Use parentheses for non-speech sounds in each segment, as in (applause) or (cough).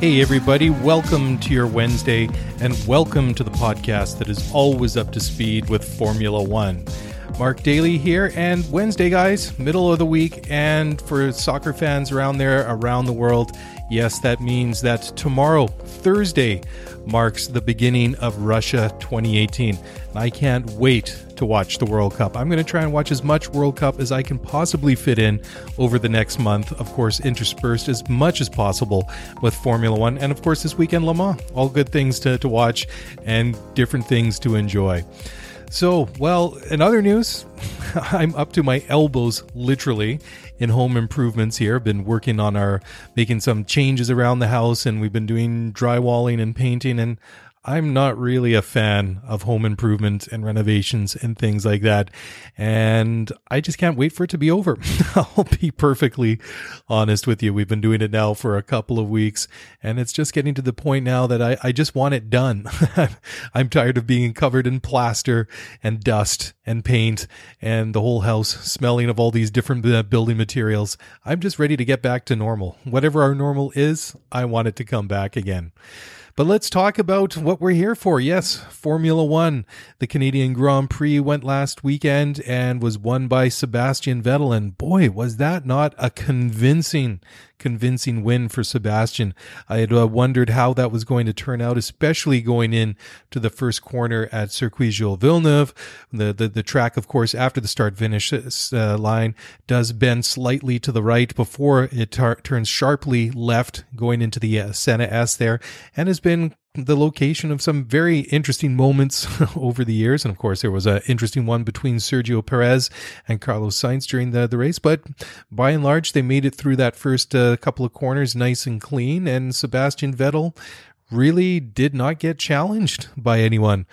Hey, everybody, welcome to your Wednesday and welcome to the podcast that is always up to speed with Formula One. Mark Daly here, and Wednesday, guys, middle of the week, and for soccer fans around there, around the world, yes, that means that tomorrow, Thursday, marks the beginning of Russia 2018. And I can't wait to watch the World Cup. I'm going to try and watch as much World Cup as I can possibly fit in over the next month, of course, interspersed as much as possible with Formula One, and of course, this weekend, Le Mans. All good things to, to watch and different things to enjoy. So, well, in other news, (laughs) I'm up to my elbows literally in home improvements here. Been working on our making some changes around the house and we've been doing drywalling and painting and I'm not really a fan of home improvement and renovations and things like that. And I just can't wait for it to be over. (laughs) I'll be perfectly honest with you. We've been doing it now for a couple of weeks and it's just getting to the point now that I, I just want it done. (laughs) I'm tired of being covered in plaster and dust and paint and the whole house smelling of all these different building materials. I'm just ready to get back to normal. Whatever our normal is, I want it to come back again. But let's talk about what we're here for. Yes, Formula One. The Canadian Grand Prix went last weekend and was won by Sebastian Vettel. And boy, was that not a convincing, convincing win for Sebastian. I had uh, wondered how that was going to turn out, especially going in to the first corner at Circuit Gilles Villeneuve. The, the, the track, of course, after the start finish uh, line does bend slightly to the right before it tar- turns sharply left going into the uh, Senna S there and has been the location of some very interesting moments (laughs) over the years. And of course, there was an interesting one between Sergio Perez and Carlos Sainz during the, the race. But by and large, they made it through that first uh, couple of corners nice and clean. And Sebastian Vettel really did not get challenged by anyone.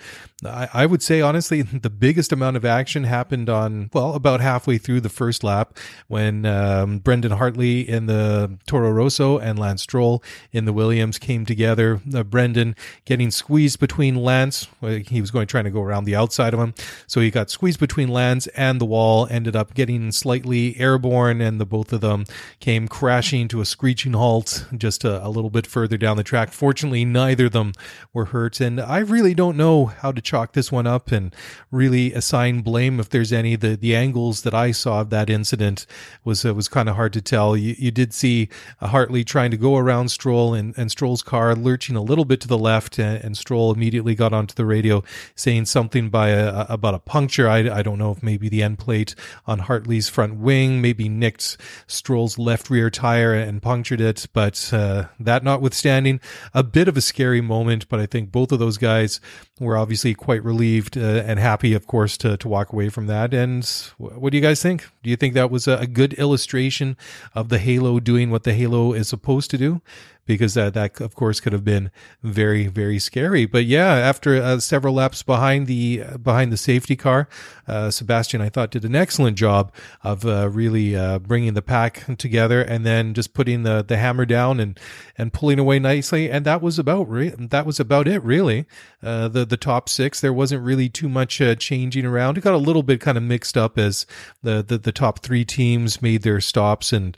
I, I, would say, honestly, (laughs) the biggest amount of action happened on, well, about halfway through the first lap when um, Brendan Hartley in the Toro Rosso and Lance Stroll in the Williams came together. Uh, Brendan getting squeezed between Lance. He was going trying to go around the outside of him. So he got squeezed between Lance and the wall, ended up getting slightly airborne, and the both of them came crashing to a screeching halt just a, a little bit further down the track. Fortunately, neither of them were hurt. And I really don't know how to chalk this one up and really assign blame if there's any. The the angles that I saw of that incident was uh, was kind of hard to tell. You, you did see Hartley trying to go around Stroll and, and Stroll's car lurching a little bit to the left, and, and Stroll immediately got onto the radio saying something by a, about a puncture. I, I don't know if maybe the end plate on Hartley's front wing maybe nicked Stroll's left rear tire and punctured it, but uh, that notwithstanding, a bit of a scary moment. But I think both of those guys were obviously quite relieved uh, and happy, of course, to, to walk away from that. And what do you guys think? Do you think that was a, good illustration of the Halo doing what the Halo is supposed to do? Because uh, that of course could have been very very scary. But yeah, after uh, several laps behind the uh, behind the safety car, uh, Sebastian I thought did an excellent job of uh, really uh, bringing the pack together and then just putting the the hammer down and and pulling away nicely. And that was about re- that was about it really. the the top six there wasn't really too much changing around. It got a little bit kind of mixed up as the the, the top three teams made their stops and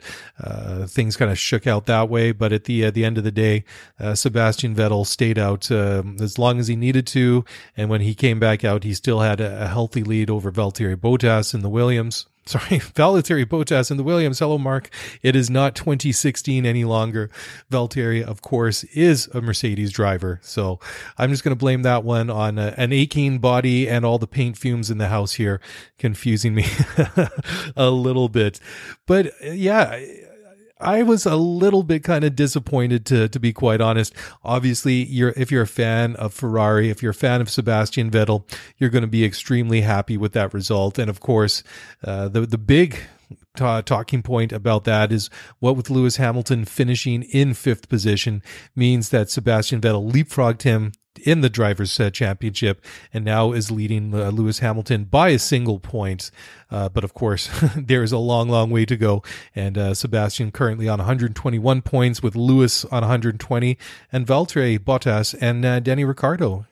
things kind of shook out that way. But at the the end of the day, uh, Sebastian Vettel stayed out uh, as long as he needed to, and when he came back out, he still had a, a healthy lead over Valtteri Bottas in the Williams (laughs) sorry, Valtteri Bottas in the Williams. Hello, Mark. It is not 2016 any longer. Valtteri, of course, is a Mercedes driver. So I'm just going to blame that one on uh, an aching body and all the paint fumes in the house here, confusing me (laughs) a little bit. But uh, yeah, I was a little bit kind of disappointed to to be quite honest. Obviously, you're if you're a fan of Ferrari, if you're a fan of Sebastian Vettel, you're going to be extremely happy with that result. And of course, uh, the the big t- talking point about that is what with Lewis Hamilton finishing in fifth position means that Sebastian Vettel leapfrogged him in the drivers' uh, championship and now is leading uh, Lewis Hamilton by a single point. Uh, but of course, (laughs) there is a long, long way to go. And uh, Sebastian currently on 121 points with Lewis on 120 and Valtteri Bottas and uh, Danny Ricciardo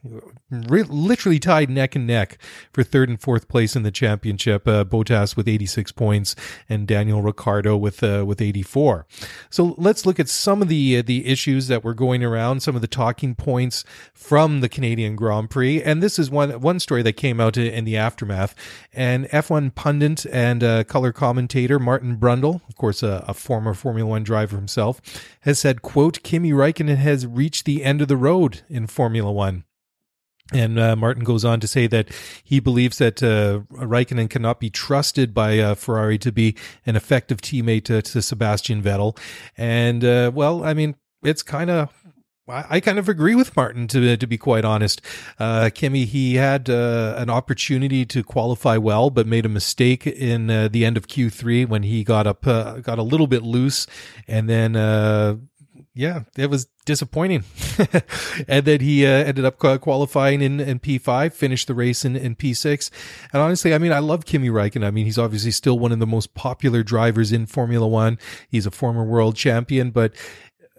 re- literally tied neck and neck for third and fourth place in the championship. Uh, Bottas with 86 points and Daniel Ricciardo with with 84. So let's look at some of the the issues that were going around, some of the talking points from the Canadian Grand Prix. And this is one one story that came out in the aftermath. And F1 pundit and uh, color commentator Martin Brundle, of course a, a, former Formula One driver himself, has said, "quote Kimi Raikkonen has reached the end of the road in Formula One." And uh, Martin goes on to say that he believes that uh, Raikkonen cannot be trusted by uh, Ferrari to be an effective teammate to, to Sebastian Vettel. And uh, well, I mean, it's kind of I, kind of agree with Martin to to be quite honest. Uh, Kimi he had uh, an opportunity to qualify well, but made a mistake in uh, the end of Q3 when he got up uh, got a little bit loose, and then uh, yeah, it was disappointing. (laughs) and then he uh, ended up qualifying in, in P5, finished the race in, in P6. And honestly, I mean, I love Kimi Räikkönen. I mean, he's obviously still one of the most popular drivers in Formula One. He's a former world champion, but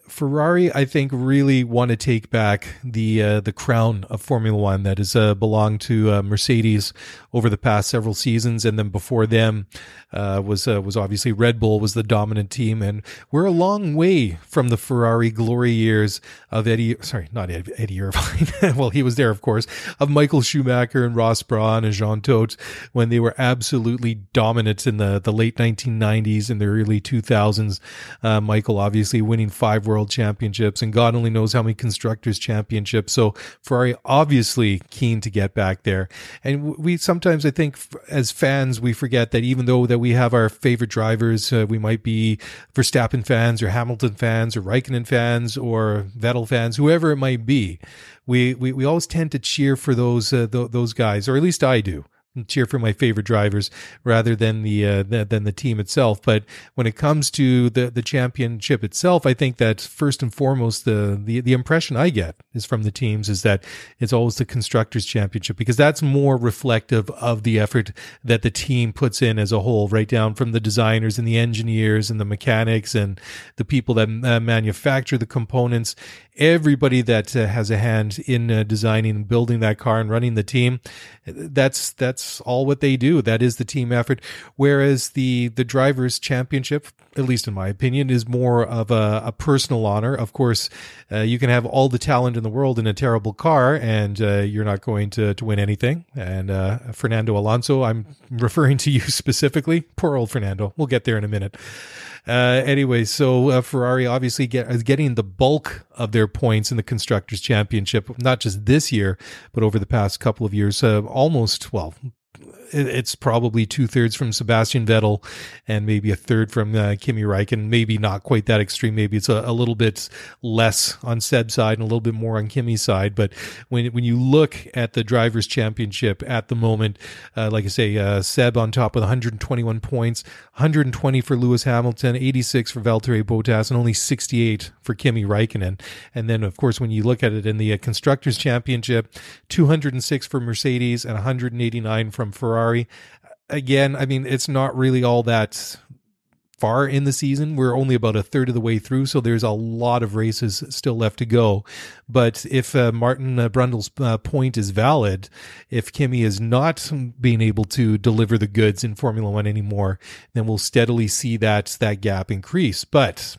Ferrari, I think, really want to take back the uh, the crown of Formula One that has uh, belonged to uh, Mercedes over the past several seasons, and then before them uh, was uh, was obviously Red Bull was the dominant team, and we're a long way from the Ferrari glory years of Eddie. Sorry, not Eddie, Eddie Irvine. (laughs) well, he was there, of course, of Michael Schumacher and Ross Brawn and Jean Todt when they were absolutely dominant in the the late 1990s and the early 2000s. Uh, Michael obviously winning five world championships and God only knows how many constructors championships. So Ferrari obviously keen to get back there. And we sometimes, I think as fans, we forget that even though that we have our favorite drivers, uh, we might be Verstappen fans or Hamilton fans or Raikkonen fans or Vettel fans, whoever it might be. We, we, we always tend to cheer for those, uh, th- those guys, or at least I do cheer for my favorite drivers rather than the, uh, the, than the team itself. But when it comes to the the championship itself, I think that first and foremost the the the impression I get is from the teams is that it's always the constructors championship because that's more reflective of the effort that the team puts in as a whole, right down from the designers and the engineers and the mechanics and the people that uh, manufacture the components everybody that uh, has a hand in uh, designing and building that car and running the team that's that's all what they do. That is the team effort. Whereas the the drivers championship at least in my opinion is more of a, a personal honor. Of course uh, you can have all the talent in the world in a terrible car and uh, you're not going to to win anything. And uh, Fernando Alonso I'm (laughs) referring to you (laughs) specifically. Poor old Fernando. We'll get there in a minute uh, anyway, so uh, Ferrari obviously get, is getting the bulk of their points in the constructors championship, not just this year, but over the past couple of years. Uh, almost, well, it's probably two thirds from Sebastian Vettel and maybe a third from uh, Kimi Räikkönen. Maybe not quite that extreme. Maybe it's a, a, little bit less on Seb's side and a little bit more on Kimi's side. But when when you look at the drivers' championship at the moment, uh, like I say, uh, Seb on top with 121 points, 120 for Lewis Hamilton, 86 for Valtteri Bottas, and only 68 for Kimi Räikkönen. And then, of course, when you look at it in the uh, constructors' championship, 206 for Mercedes and 189 from Ferrari. Again, I mean, it's not really all that far in the season. We're only about a third of the way through, so there's a lot of races still left to go. But if uh, Martin uh, Brundle's uh, point is valid, if Kimi is not being able to deliver the goods in Formula One anymore, then we'll steadily see that that gap increase. But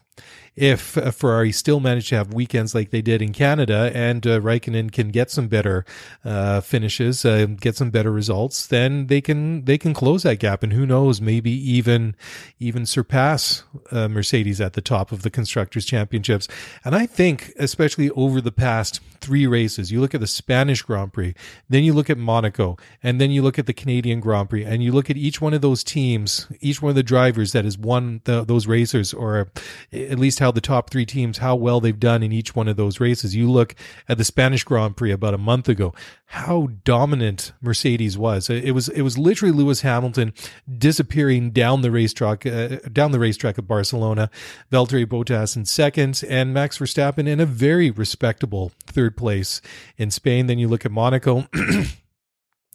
if uh, Ferrari still manage to have weekends like they did in Canada and uh, Raikkonen can get some better uh, finishes, uh, get some better results, then they can they can close that gap and who knows, maybe even even surpass uh, Mercedes at the top of the constructors championships. And I think, especially over the past three races, you look at the Spanish Grand Prix, then you look at Monaco, and then you look at the Canadian Grand Prix, and you look at each one of those teams, each one of the drivers that has won the, those races, or at least the top three teams, how well they've done in each one of those races. You look at the Spanish Grand Prix about a month ago, how dominant Mercedes was. It was, it was literally Lewis Hamilton disappearing down the racetrack, uh, down the racetrack of Barcelona, Valtteri Bottas in second, and Max Verstappen in a very respectable third place in Spain. Then you look at Monaco. (clears throat)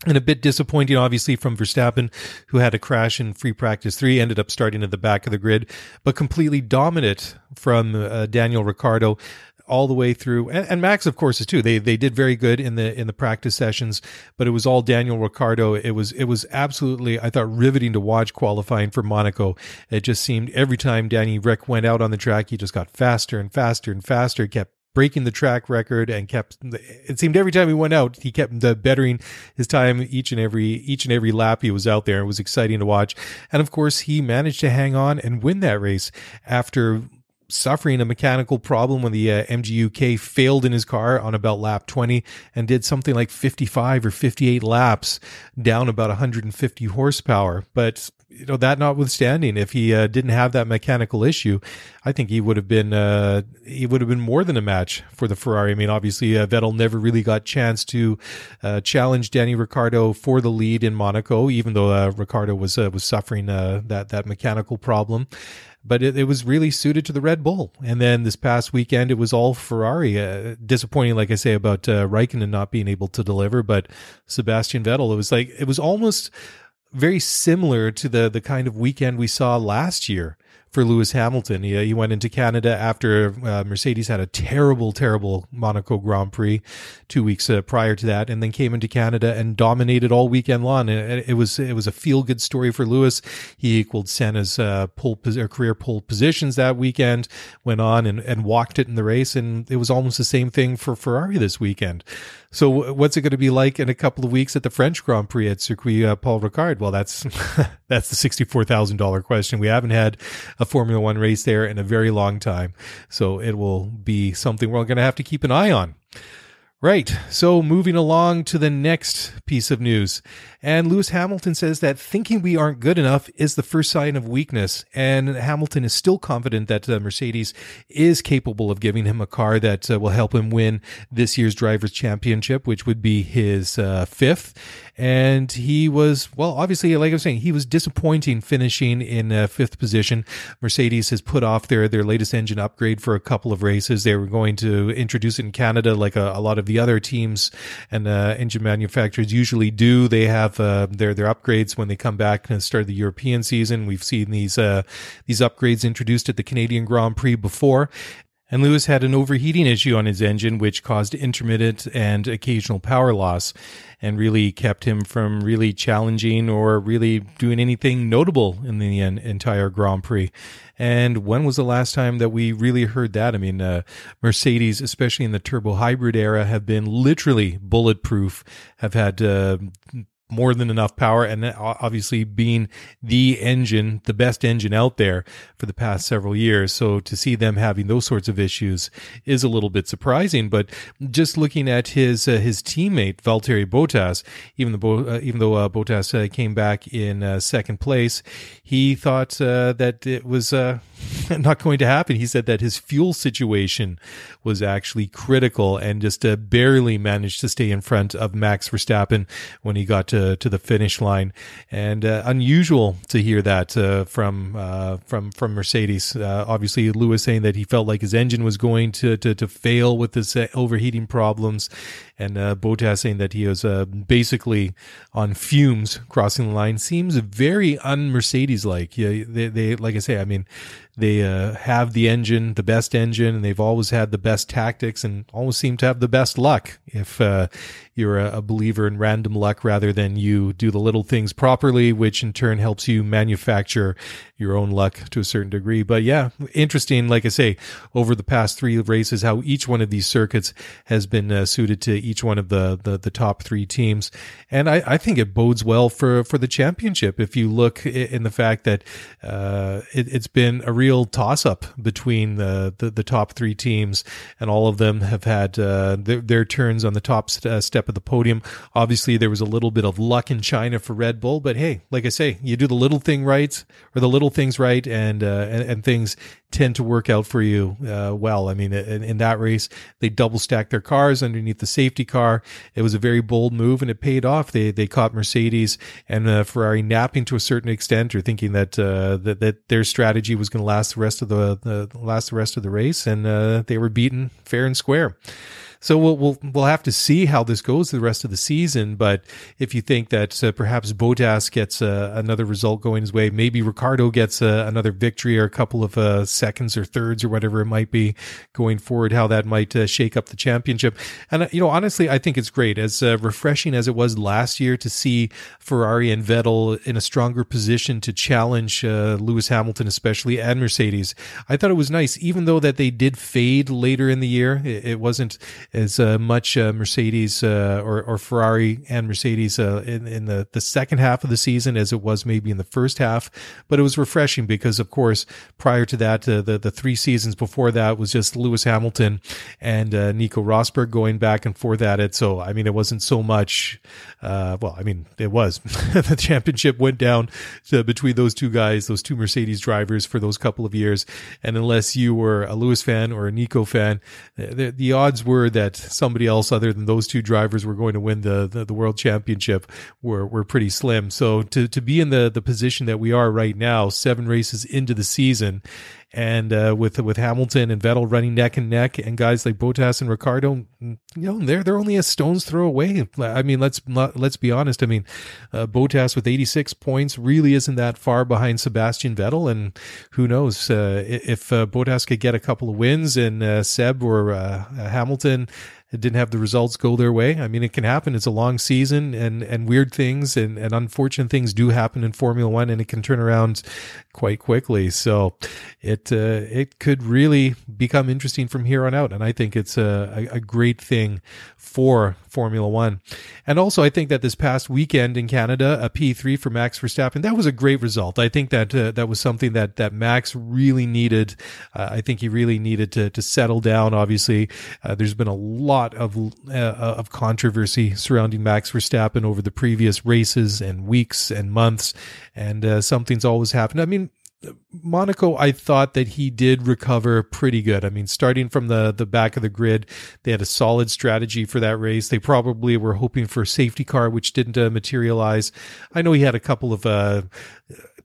And a bit disappointing, obviously, from Verstappen, who had a crash in free practice three, ended up starting at the back of the grid, but completely dominant from uh, Daniel Ricciardo all the way through, and, and, Max, of course, is too. They they did very good in the in the practice sessions, but it was all Daniel Ricciardo. It was it was absolutely, I thought, riveting to watch qualifying for Monaco. It just seemed every time Danny Rick went out on the track, he just got faster and faster and faster. He Kept breaking the track record and kept it seemed every time he went out he kept the bettering his time each and every each and every lap he was out there. It was exciting to watch. And of course he managed to hang on and win that race after suffering a mechanical problem when the uh, MGUK failed in his car on about lap 20 and did something like 55 or 58 laps down about 150 horsepower. But you know that notwithstanding, if he uh, didn't have that mechanical issue, I think he would have been uh, he would have been more than a match for the Ferrari. I mean, obviously uh, Vettel never really got chance to uh, challenge Danny Ricciardo for the lead in Monaco, even though uh, Ricciardo was uh, was suffering that that mechanical problem but it, it, was really suited to the Red Bull. And then this past weekend, it was all Ferrari. Uh, disappointing, like I say, about uh, Raikkonen not being able to deliver, but Sebastian Vettel, it was like, it was almost very similar to the, the kind of weekend we saw last year for Lewis Hamilton. He, he went into Canada after uh, Mercedes had a terrible, terrible Monaco Grand Prix two weeks uh, prior to that, and then came into Canada and dominated all weekend long. And it, was it was a feel good story for Lewis. He equaled Senna's uh, pole career pole positions that weekend. Went on and, and walked it in the race, and it was almost the same thing for Ferrari this weekend. So what's it going to be like in a couple of weeks at the French Grand Prix at Circuit uh, Paul Ricard? Well, that's (laughs) that's the sixty-four thousand dollar question. We haven't had a Formula One race there in a very long time, so it will be something we're going to have to keep an eye on. Right. So moving along to the next piece of news. And Lewis Hamilton says that thinking we aren't good enough is the first sign of weakness. And Hamilton is still confident that uh, Mercedes is capable of giving him a car that uh, will help him win this year's Drivers' Championship, which would be his uh, fifth. And he was, well, obviously, like I was saying, he was disappointing finishing in uh, fifth position. Mercedes has put off their, their latest engine upgrade for a couple of races. They were going to introduce it in Canada like a, a lot of the other teams and uh, engine manufacturers usually do. They have uh, their their upgrades when they come back and start the European season. We've seen these uh, these upgrades introduced at the Canadian Grand Prix before. And Lewis had an overheating issue on his engine, which caused intermittent and occasional power loss and really kept him from really challenging or really doing anything notable in the entire Grand Prix. And when was the last time that we really heard that? I mean, uh, Mercedes, especially in the turbo hybrid era, have been literally bulletproof, have had uh, more than enough power and obviously being the engine, the best engine out there for the past several years. So to see them having those sorts of issues is a little bit surprising. But just looking at his uh, his teammate Valtteri Bottas, even though uh, even though uh, Bottas uh, came back in uh, second place, he thought uh, that it was (laughs) not going to happen. He said that his fuel situation was actually critical and just barely managed to stay in front of Max Verstappen when he got to to, the finish line, and uh, unusual to hear that uh, from uh, from from Mercedes. Uh, obviously, Lewis saying that he felt like his engine was going to to, to fail with his uh, overheating problems, and uh, Bottas saying that he was basically on fumes crossing the line seems very un Mercedes like. Yeah, they, they like I say, I mean, they uh, have the engine, the best engine, and they've always had the best tactics and always seem to have the best luck. If uh, you're a, a, believer in random luck rather than you do the little things properly, which in turn helps you manufacture your own luck to a certain degree. But yeah, interesting. Like I say, over the past three races, how each one of these circuits has been uh, suited to each one of the, the, the top three teams, and I, I, think it bodes well for for the championship. If you look in the fact that uh, it, it's been a real real toss up between the, the, the top three teams, and all of them have had uh, their, their, turns on the top st- uh, step of the podium. Obviously, there was a little bit of luck in China for Red Bull, but hey, like I say, you do the little thing right or the little things right, and uh, and, and things tend to work out for you uh, well. I mean, in, in, that race, they double stacked their cars underneath the safety car. It was a very bold move, and it paid off. They they caught Mercedes and uh, Ferrari napping to a certain extent, or thinking that uh, that, that their strategy was going to last the rest of the, the last the rest of the race, and uh, they were beaten fair and square. So we'll we'll we'll have to see how this goes the rest of the season. But if you think that uh, perhaps Bottas gets uh, another result going his way, maybe Ricciardo gets uh, another victory or a couple of uh, seconds or thirds or whatever it might be going forward, how that might uh, shake up the championship. And uh, you know, honestly, I think it's great as refreshing as it was last year to see Ferrari and Vettel in a stronger position to challenge Lewis Hamilton, especially and Mercedes. I thought it was nice, even though that they did fade later in the year. It, it wasn't as uh, much uh, Mercedes uh, or, or Ferrari and Mercedes in, in the, the second half of the season as it was maybe in the first half. But it was refreshing because, of course, prior to that, the, the three seasons before that was just Lewis Hamilton and Nico Rosberg going back and forth at it. So, I mean, it wasn't so much, well, I mean, it was. (laughs) the championship went down to, between those two guys, those two Mercedes drivers for those couple of years. And unless you were a Lewis fan or a Nico fan, the, the odds were that that somebody else other than those two drivers were going to win the, the, the, world championship were, were pretty slim. So to, to be in the, the position that we are right now, seven races into the season, and uh, with with Hamilton and Vettel running neck and neck, and guys like Bottas and Ricciardo, you know, they're they're only a stone's throw away. I mean, let's let's be honest. I mean, uh, Bottas with 86 points really isn't that far behind Sebastian Vettel, and who knows uh, if uh, Bottas could get a couple of wins and uh, Seb or uh, Hamilton it didn't have the results go their way. I mean, it can happen. It's a long season and, and weird things and, and unfortunate things do happen in Formula One and it can turn around quite quickly. So it, uh, it could really become interesting from here on out. And I think it's a, a great thing for Formula One. And also, I think that this past weekend in Canada, a P3 for Max Verstappen, that was a great result. I think that uh, that was something that that Max really needed. Uh, I think he really needed to to settle down. Obviously, uh, there's been a lot of uh, of controversy surrounding Max Verstappen over the previous races and weeks and months, and uh, something's always happened. I mean, Monaco, I thought that he did recover pretty good. I mean, starting from the the back of the grid, they had a solid strategy for that race. They probably were hoping for a safety car, which didn't uh, materialize. I know he had a couple of uh,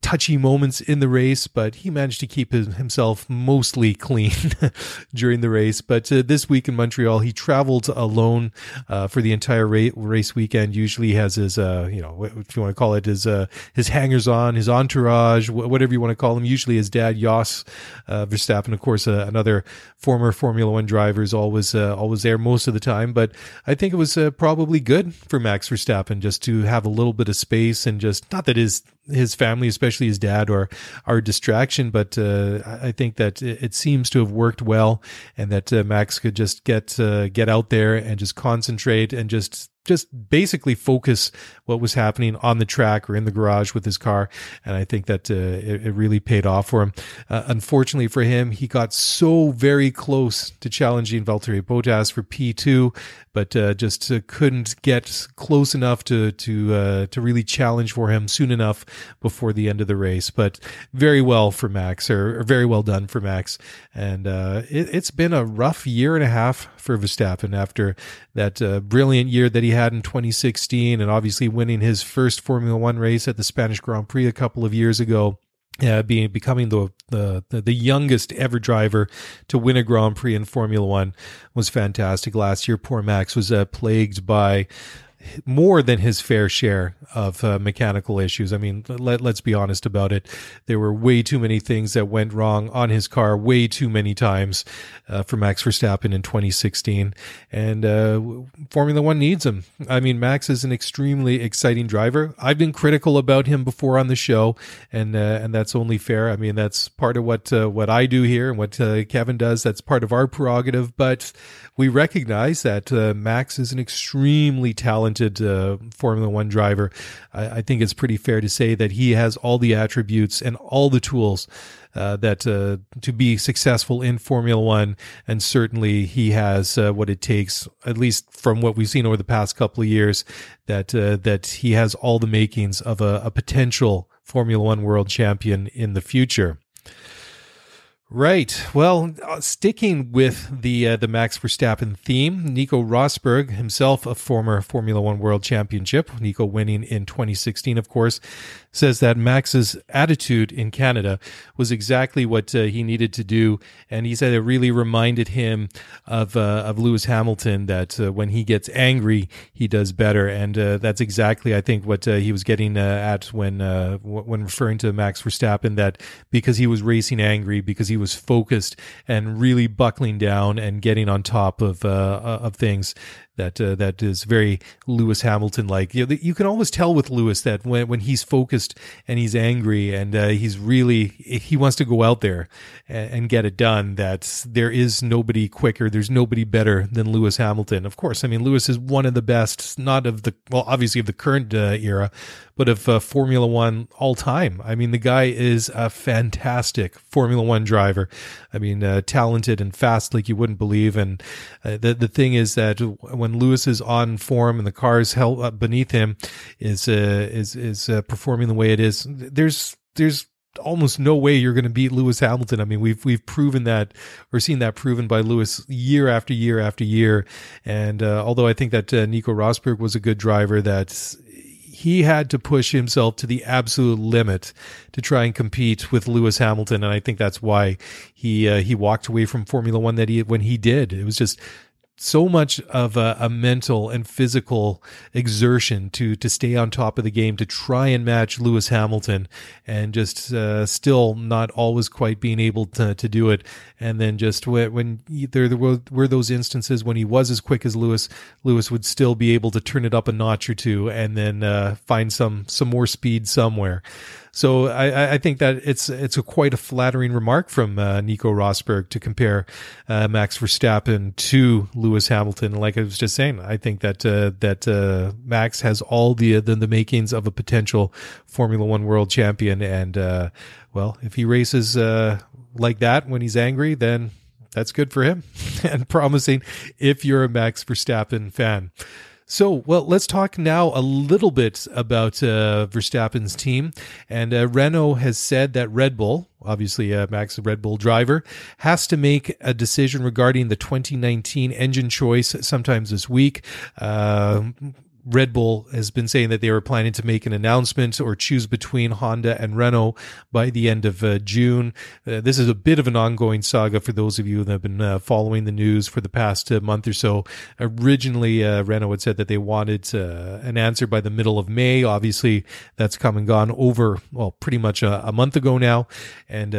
touchy moments in the race, but he managed to keep himself mostly clean (laughs) during the race. But uh, this week in Montreal, he traveled alone uh, for the entire ra- race weekend. Usually, has his, uh, you know, if you want to call it his uh, his hangers on, his entourage, whatever you want to call him. Usually, his dad, Jos uh, Verstappen, of course, uh, another former Formula One driver, is always always there most of the time. But I think it was probably good for Max Verstappen just to have a little bit of space and just not that his his family, especially his dad, are are a distraction. But uh, I think that it seems to have worked well, and that uh, Max could just get uh, get out there and just concentrate and just just basically focus what was happening on the track or in the garage with his car. And I think that uh, it, it, really paid off for him. Uh, unfortunately for him, he got so very close to challenging Valtteri Bottas for P2, but uh, just uh, couldn't get close enough to to uh, to really challenge for him soon enough before the end of the race. But very well for Max, or, or very well done for Max. And uh, it, has been a rough year and a half for Verstappen after that brilliant year that he had in 2016, and obviously winning his first Formula One race at the Spanish Grand Prix a couple of years ago. Uh, being becoming the, the the youngest ever driver to win a Grand Prix in Formula One was fantastic. Last year, poor Max was uh, plagued by more than his fair share of uh, mechanical issues. I mean, let, let's be honest about it. There were way too many things that went wrong on his car way too many times uh, for Max Verstappen in 2016. And uh, Formula One needs him. I mean, Max is an extremely exciting driver. I've been critical about him before on the show, and uh, and that's only fair. I mean, that's part of what uh, what I do here and what uh, Kevin does. That's part of our prerogative. But we recognize that Max is an extremely talented talented uh, Formula One driver. I, I, think it's pretty fair to say that he has all the attributes and all the tools uh, that uh, to be successful in Formula One, and certainly he has uh, what it takes, at least from what we've seen over the past couple of years, that uh, that he has all the makings of a, a potential Formula One world champion in the future. Right. Well, uh, sticking with the uh, the Max Verstappen theme, Nico Rosberg, himself a former Formula One World Championship, Nico winning in 2016, of course, says that Max's attitude in Canada was exactly what uh, he needed to do, and he said it really reminded him of uh, of Lewis Hamilton. That uh, when he gets angry, he does better, and uh, that's exactly I think what he was getting at when when referring to Max Verstappen. That because he was racing angry, because he he was focused and really buckling down and getting on top of uh, of things that uh, that is very Lewis Hamilton like. You, know, you can always tell with Lewis that when when he's focused and he's angry and uh, he's really he wants to go out there and, and, get it done. That there is nobody quicker, there's nobody better than Lewis Hamilton. Of course, I mean Lewis is one of the best, not of the well, obviously of the current uh, era, but of uh, Formula One all time. I mean the guy is a fantastic Formula One driver. I mean uh, talented and fast like you wouldn't believe. And uh, the the thing is that when Lewis is on form and the car is held up beneath him is uh, is is uh, performing the way it is. There's there's almost no way you're going to beat Lewis Hamilton. I mean, we've we've proven that or seen that proven by Lewis year after year after year. And uh, although I think that uh, Nico Rosberg was a good driver, that he had to push himself to the absolute limit to try and compete with Lewis Hamilton, and I think that's why he uh, he walked away from Formula One that he when he did. It was just so much of a, a, mental and physical exertion to to stay on top of the game to try and match Lewis Hamilton and just uh, still not always quite being able to, to do it. And then just when, when there, there were, were those instances when he was as quick as Lewis Lewis would still be able to turn it up a notch or two and then uh, find some some more speed somewhere so I, I think that it's it's a quite a flattering remark from uh, Nico Rosberg to compare uh, Max Verstappen to Lewis Hamilton. Like I was just saying, I think that uh, that uh, Max has all the, the, the makings of a potential Formula One world champion, and uh, well, if he races uh, like that when he's angry, then that's good for him (laughs) and promising if you're a Max Verstappen fan. So, well, let's talk now a little bit about uh, Verstappen's team. And uh, Renault has said that Red Bull, obviously uh, Max, Red Bull driver, has to make a decision regarding the 2019 engine choice sometimes this week. Uh, Red Bull has been saying that they were planning to make an announcement or choose between Honda and Renault by the end of uh, June. Uh, this is a bit of an ongoing saga for those of you that have been uh, following the news for the past uh, month or so. Originally, uh, Renault had said that they wanted uh, an answer by the middle of May. Obviously, that's come and gone over, well, pretty much a, a month ago now. And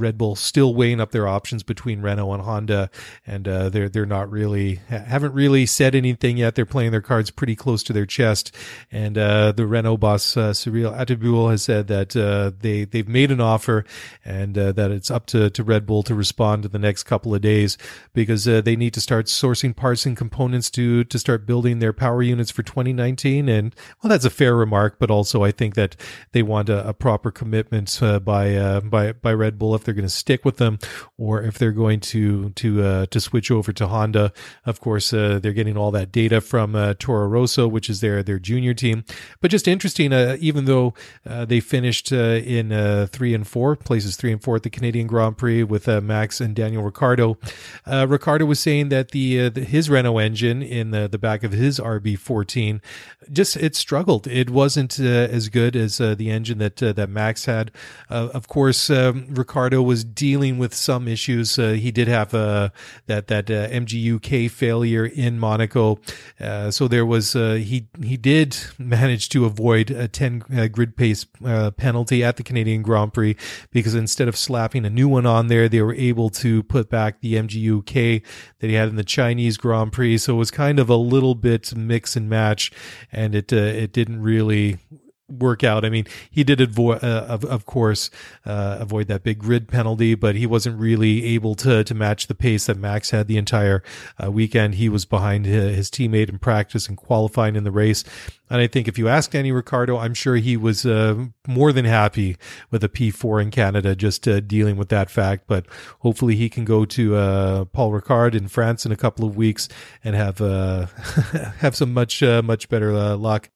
Red Bull still weighing up their options between Renault and Honda. And they're, they're not really, haven't really said anything yet. They're playing their cards pretty close close to their chest. And uh, the Renault boss uh, Cyril Abiteboul has said that uh, they they've made an offer and uh, that it's up to, to Red Bull to respond in the next couple of days because uh, they need to start sourcing parts and components to to start building their power units for 2019. And well, that's a fair remark, but also I think that they want a, a proper commitment uh, by by by Red Bull if they're going to stick with them or if they're going to to to switch over to Honda. Of course, they're getting all that data from Toro Rosso, which is their their junior team. But just interesting, uh, even though uh, they finished uh, in uh, three and four places, three and four at the Canadian Grand Prix with uh, Max and Daniel Ricciardo. Uh, Ricciardo was saying that the, the his Renault engine in the, the back of his RB14 just it struggled. It wasn't as good as the engine that that Max had. Of course, um, Ricciardo was dealing with some issues. He did have that that MGUK failure in Monaco, so there was uh, he he did manage to avoid a 10 uh, grid pace uh, penalty at the Canadian Grand Prix because instead of slapping a new one on there, they were able to put back the MGUK that he had in the Chinese Grand Prix. So it was kind of a little bit mix and match, and it uh, it didn't really work out. I mean, he did avoid, uh, of, of course, uh, avoid that big grid penalty, but he wasn't really able to to match the pace that Max had the entire uh, weekend. He was behind his, his teammate in practice and qualifying in the race. And I think if you ask Danny Ricciardo, I'm sure he was uh, more than happy with a P4 in Canada, just uh, dealing with that fact. But hopefully he can go to uh, Paul Ricard in France in a couple of weeks and have (laughs) have some much much better luck.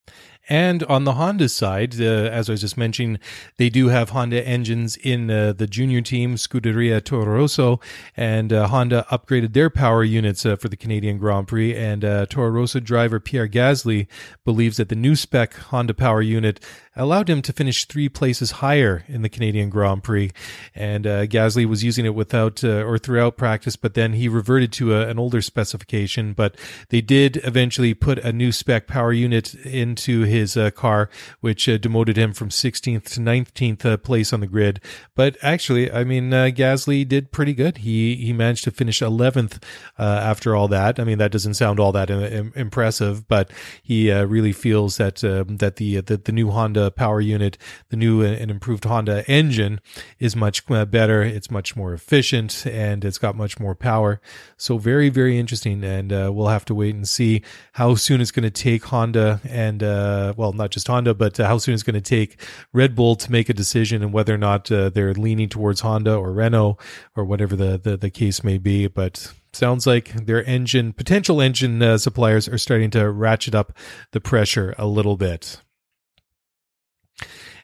And on the Honda side, uh, as I was just mentioning, they do have Honda engines in uh, the junior team, Scuderia Toro Rosso, and uh, Honda upgraded their power units uh, for the Canadian Grand Prix. And uh, Toro Rosso driver Pierre Gasly believes that the new spec Honda power unit allowed him to finish three places higher in the Canadian Grand Prix. And uh, Gasly was using it without uh, or throughout practice, but then he reverted to a, an older specification. But they did eventually put a new spec power unit into his uh, car, which uh, demoted him from 16th to 19th uh, place on the grid. But actually, I mean, uh, Gasly did pretty good. He he managed to finish 11th uh, after all that. I mean, that doesn't sound all that im- impressive, but he really feels that that the, the the new Honda power unit, the new and improved Honda engine, is much better. It's much more efficient, and it's got much more power. So very very interesting, and we'll have to wait and see how soon it's going to take Honda and uh, well, not just Honda, but uh, how soon it's going to take Red Bull to make a decision and whether or not uh, they're leaning towards Honda or Renault or whatever the, the, the case may be. But sounds like their engine, potential engine uh, suppliers are starting to ratchet up the pressure a little bit.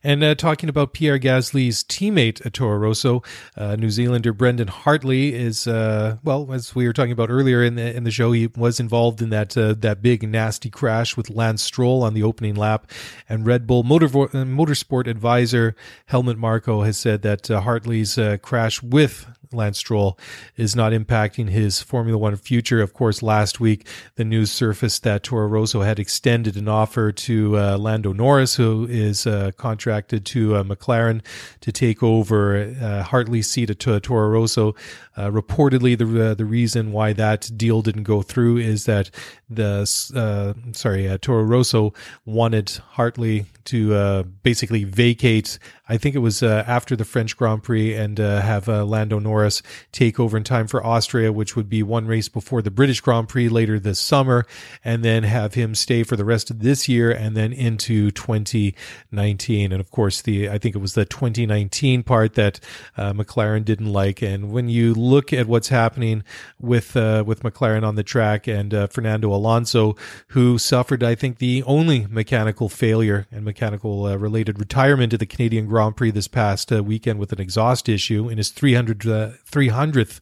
And uh, talking about Pierre Gasly's teammate at Toro Rosso, uh, New Zealander Brendan Hartley is uh, well, as we were talking about earlier in the in the show, he was involved in that uh, that big nasty crash with Lance Stroll on the opening lap, and Red Bull Motor Motorsport advisor Helmut Marko has said that uh, Hartley's uh, crash with Lance Stroll is not impacting his Formula One future. Of course, last week the news surfaced that Toro Rosso had extended an offer to uh, Lando Norris, who is uh, contracted to uh, McLaren to take over uh, Hartley's seat at Toro Rosso. Uh, reportedly, the uh, the reason why that deal didn't go through is that the uh, sorry Toro Rosso wanted Hartley to basically vacate. I think it was after the French Grand Prix and have Lando Norris take over in time for Austria, which would be one race before the British Grand Prix later this summer, and then have him stay for the rest of this year and then into 2019. And of course, the I think it was the 2019 part that uh, McLaren didn't like. And when you look at what's happening with uh, with McLaren on the track and uh, Fernando Alonso, who suffered, I think, the only mechanical failure and mechanical uh, related retirement at the Canadian Grand Prix this past uh, weekend with an exhaust issue in his 300, uh, 300th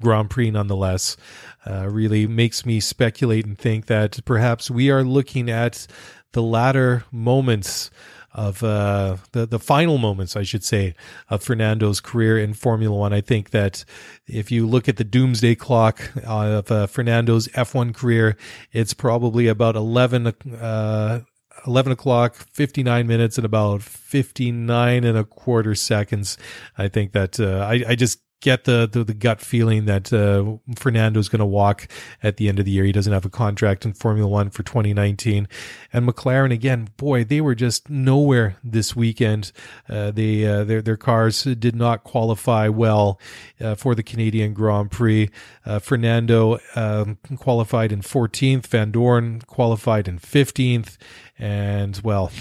Grand Prix, nonetheless, uh, really makes me speculate and think that perhaps we are looking at the latter moments of uh, the the final moments, I should say, of Fernando's career in Formula One. I think that if you look at the doomsday clock of uh, Fernando's F1 career, it's probably about eleven. Uh, 11 o'clock, 59 minutes and about 59 and a quarter seconds. I think that, uh, I, I just get the the, the gut feeling that uh, is going to walk at the end of the year. He doesn't have a contract in Formula One for 2019, and McLaren again. Boy, they were just nowhere this weekend. Uh, they uh, their their cars did not qualify well uh, for the Canadian Grand Prix. Uh, Fernando um, qualified in 14th. Vandoorne qualified in 15th and well,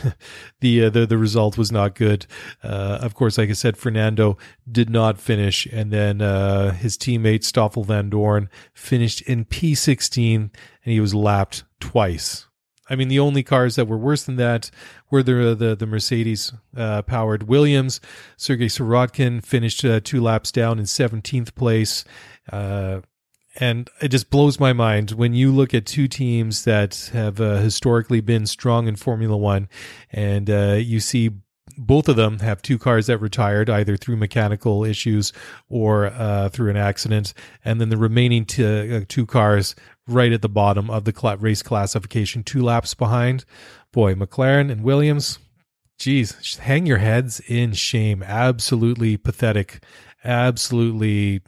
(laughs) the, uh, the the result was not good. Uh, of course, like I said, Fernando did not finish, and then uh, his teammate Stoffel Vandoorne finished in P16, and he was lapped twice. I mean, the only cars that were worse than that were the the, the Mercedes uh, powered Williams. Sergei Sirotkin finished uh, two laps down in 17th place. Uh, and it just blows my mind when you look at two teams that have uh, historically been strong in Formula One, and uh, you see both of them have two cars that retired either through mechanical issues or uh, through an accident, and then the remaining t- uh, two cars right at the bottom of the cl- race classification, two laps behind. Boy, McLaren and Williams, geez, hang your heads in shame. Absolutely pathetic. Absolutely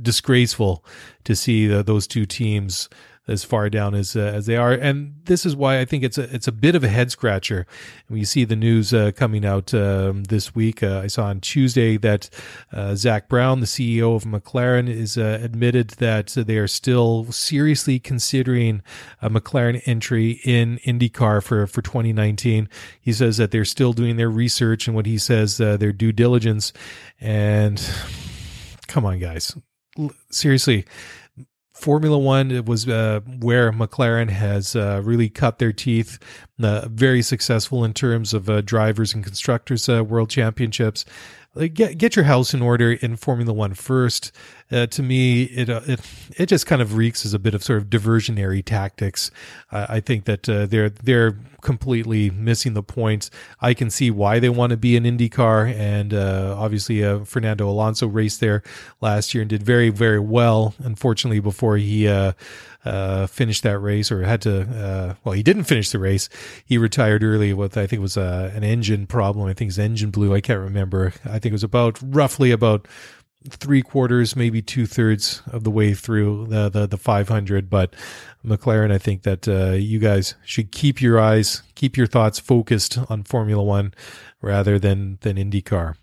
disgraceful to see the, those two teams as far down as uh, as they are, and this is why I think it's a it's a bit of a head scratcher. When you see the news uh, coming out um, this week, uh, I saw on Tuesday that uh, Zak Brown, the CEO of McLaren, is uh, admitted that they are still seriously considering a McLaren entry in IndyCar for for 2019. He says that they're still doing their research and what he says uh, their due diligence, and (sighs) come on, guys seriously, Formula One was uh, where McLaren has uh, really cut their teeth. Uh, very successful in terms of uh, drivers and constructors uh, world championships. Like get get your house in order in Formula One first. Uh, to me, it it it just kind of reeks as a bit of sort of diversionary tactics. I think that they're they're completely missing the point. I can see why they want to be an IndyCar, and uh, obviously uh, Fernando Alonso raced there last year and did very very well. Unfortunately, before he uh, finished that race or had to, uh, well, he didn't finish the race. He retired early with I think it was uh, an engine problem. I think his engine blew. I can't remember. I think it was about roughly about three quarters, maybe two thirds of the way through the, the, the 500. But McLaren, I think that uh, you guys should keep your eyes, keep your thoughts focused on Formula One rather than than IndyCar.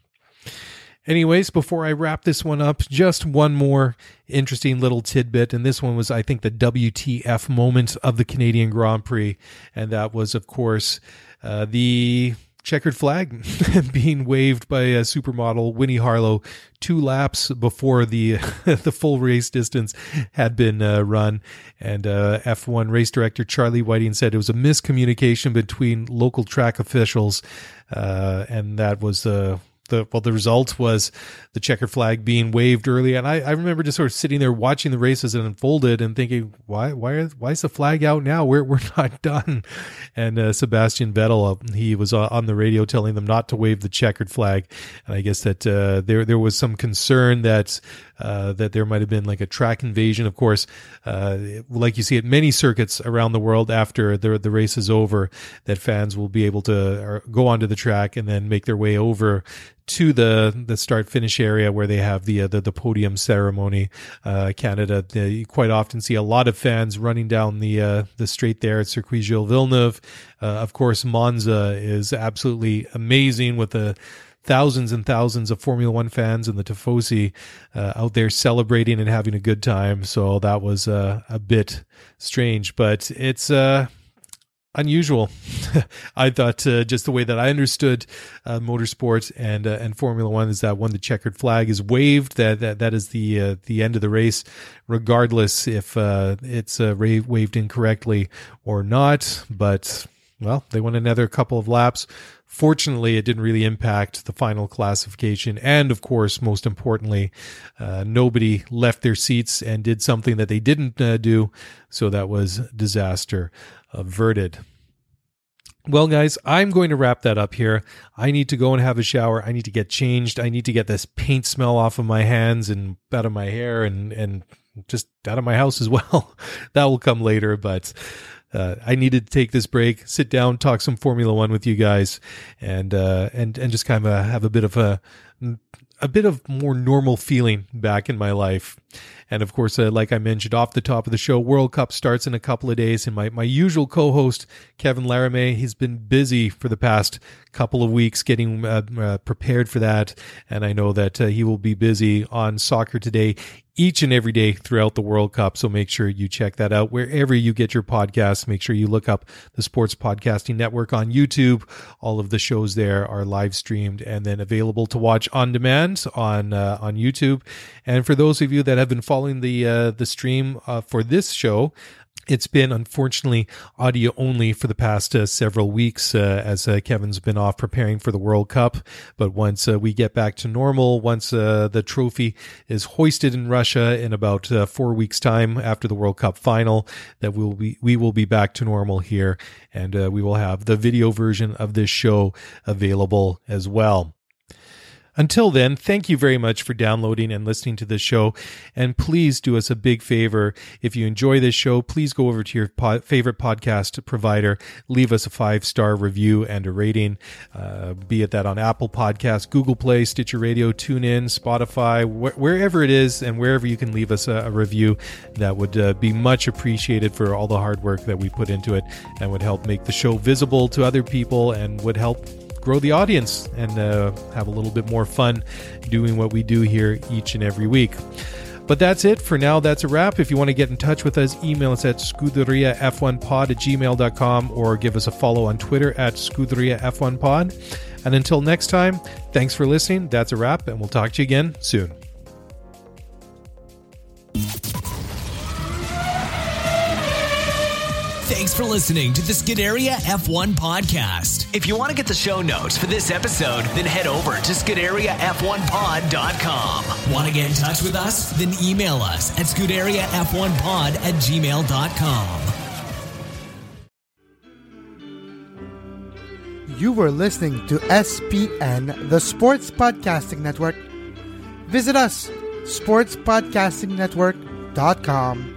Anyways, before I wrap this one up, just one more interesting little tidbit. And this one was, I think, the WTF moment of the Canadian Grand Prix. And that was, of course, uh, the checkered flag (laughs) being waved by a supermodel Winnie Harlow two laps before the (laughs) the full race distance had been uh, run and uh, F1 race director Charlie Whiting said it was a miscommunication between local track officials uh, and that was the well the result was the checker flag being waved early. And I, I remember just sort of sitting there watching the races and unfolded and thinking why why why is the flag out now? We're, we're (laughs) not done. And uh, Sebastian Vettel uh, he was uh, on the radio telling them not to wave the checkered flag. And I guess that uh, there there was some concern that uh, that there might have been like a track invasion. Of course, uh, like you see at many circuits around the world, after the the race is over, that fans will be able to go onto the track and then make their way over to the the start finish area where they have the uh, the, the, podium ceremony. Uh, Canada, the, you quite often see a lot of fans running down the uh, the straight there at Circuit Gilles Villeneuve. Uh, of course, Monza is absolutely amazing with the thousands and thousands of Formula One fans and the Tifosi uh, out there celebrating and having a good time. So that was uh, a bit strange, but it's uh, unusual. (laughs) I thought uh, just the way that I understood uh, motorsport and uh, and Formula One is that when the checkered flag is waved, that that, that is the the end of the race, regardless if it's waved incorrectly or not. But well, they went another couple of laps Fortunately, it didn't really impact the final classification. And of course, most importantly, uh, nobody left their seats and did something that they didn't uh, do. So that was disaster averted. Well, guys, I'm going to wrap that up here. I need to go and have a shower. I need to get changed. I need to get this paint smell off of my hands and out of my hair and, and just out of my house as well. (laughs) that will come later, but uh, I needed to take this break, sit down, talk some Formula One with you guys, and uh, and and just kind of have a bit of a a bit of more normal feeling back in my life. And of course, uh, like I mentioned off the top of the show, World Cup starts in a couple of days. And my, my usual co host, Kevin Laramie, he's been busy for the past couple of weeks getting uh, uh, prepared for that. And I know that uh, he will be busy on soccer today each and every day throughout the World Cup. So make sure you check that out wherever you get your podcasts. Make sure you look up the Sports Podcasting Network on YouTube. All of the shows there are live streamed and then available to watch on demand on uh, on YouTube. And for those of you that have been following the uh, the stream uh, for this show, it's been unfortunately audio only for the past uh, several weeks uh, as uh, Kevin's been off preparing for the World Cup. But once uh, we get back to normal, once uh, the trophy is hoisted in Russia in about uh, four weeks' time after the World Cup final, that we'll be we will be back to normal here, and we will have the video version of this show available as well. Until then, thank you very much for downloading and listening to this show. And please do us a big favor. If you enjoy this show, please go over to your po- favorite podcast provider, leave us a five star review and a rating, uh, be it that on Apple Podcasts, Google Play, Stitcher Radio, TuneIn, Spotify, wh- wherever it is, and wherever you can leave us a, a review. That would uh, be much appreciated for all the hard work that we put into it and would help make the show visible to other people and would help grow the audience and uh, have a little bit more fun doing what we do here each and every week. But that's it for now. That's a wrap. If you want to get in touch with us, email us at scuderiaf1pod at gmail.com or give us a follow on Twitter at scuderiaf1pod. And until next time, thanks for listening. That's a wrap, and we'll talk to you again soon. Thanks for listening to the Scuderia F1 podcast. If you want to get the show notes for this episode, then head over to ScuderiaF1pod.com. Want to get in touch with us? Then email us at ScuderiaF1pod at gmail.com. You were listening to SPN, the Sports Podcasting Network. Visit us, sportspodcastingnetwork.com.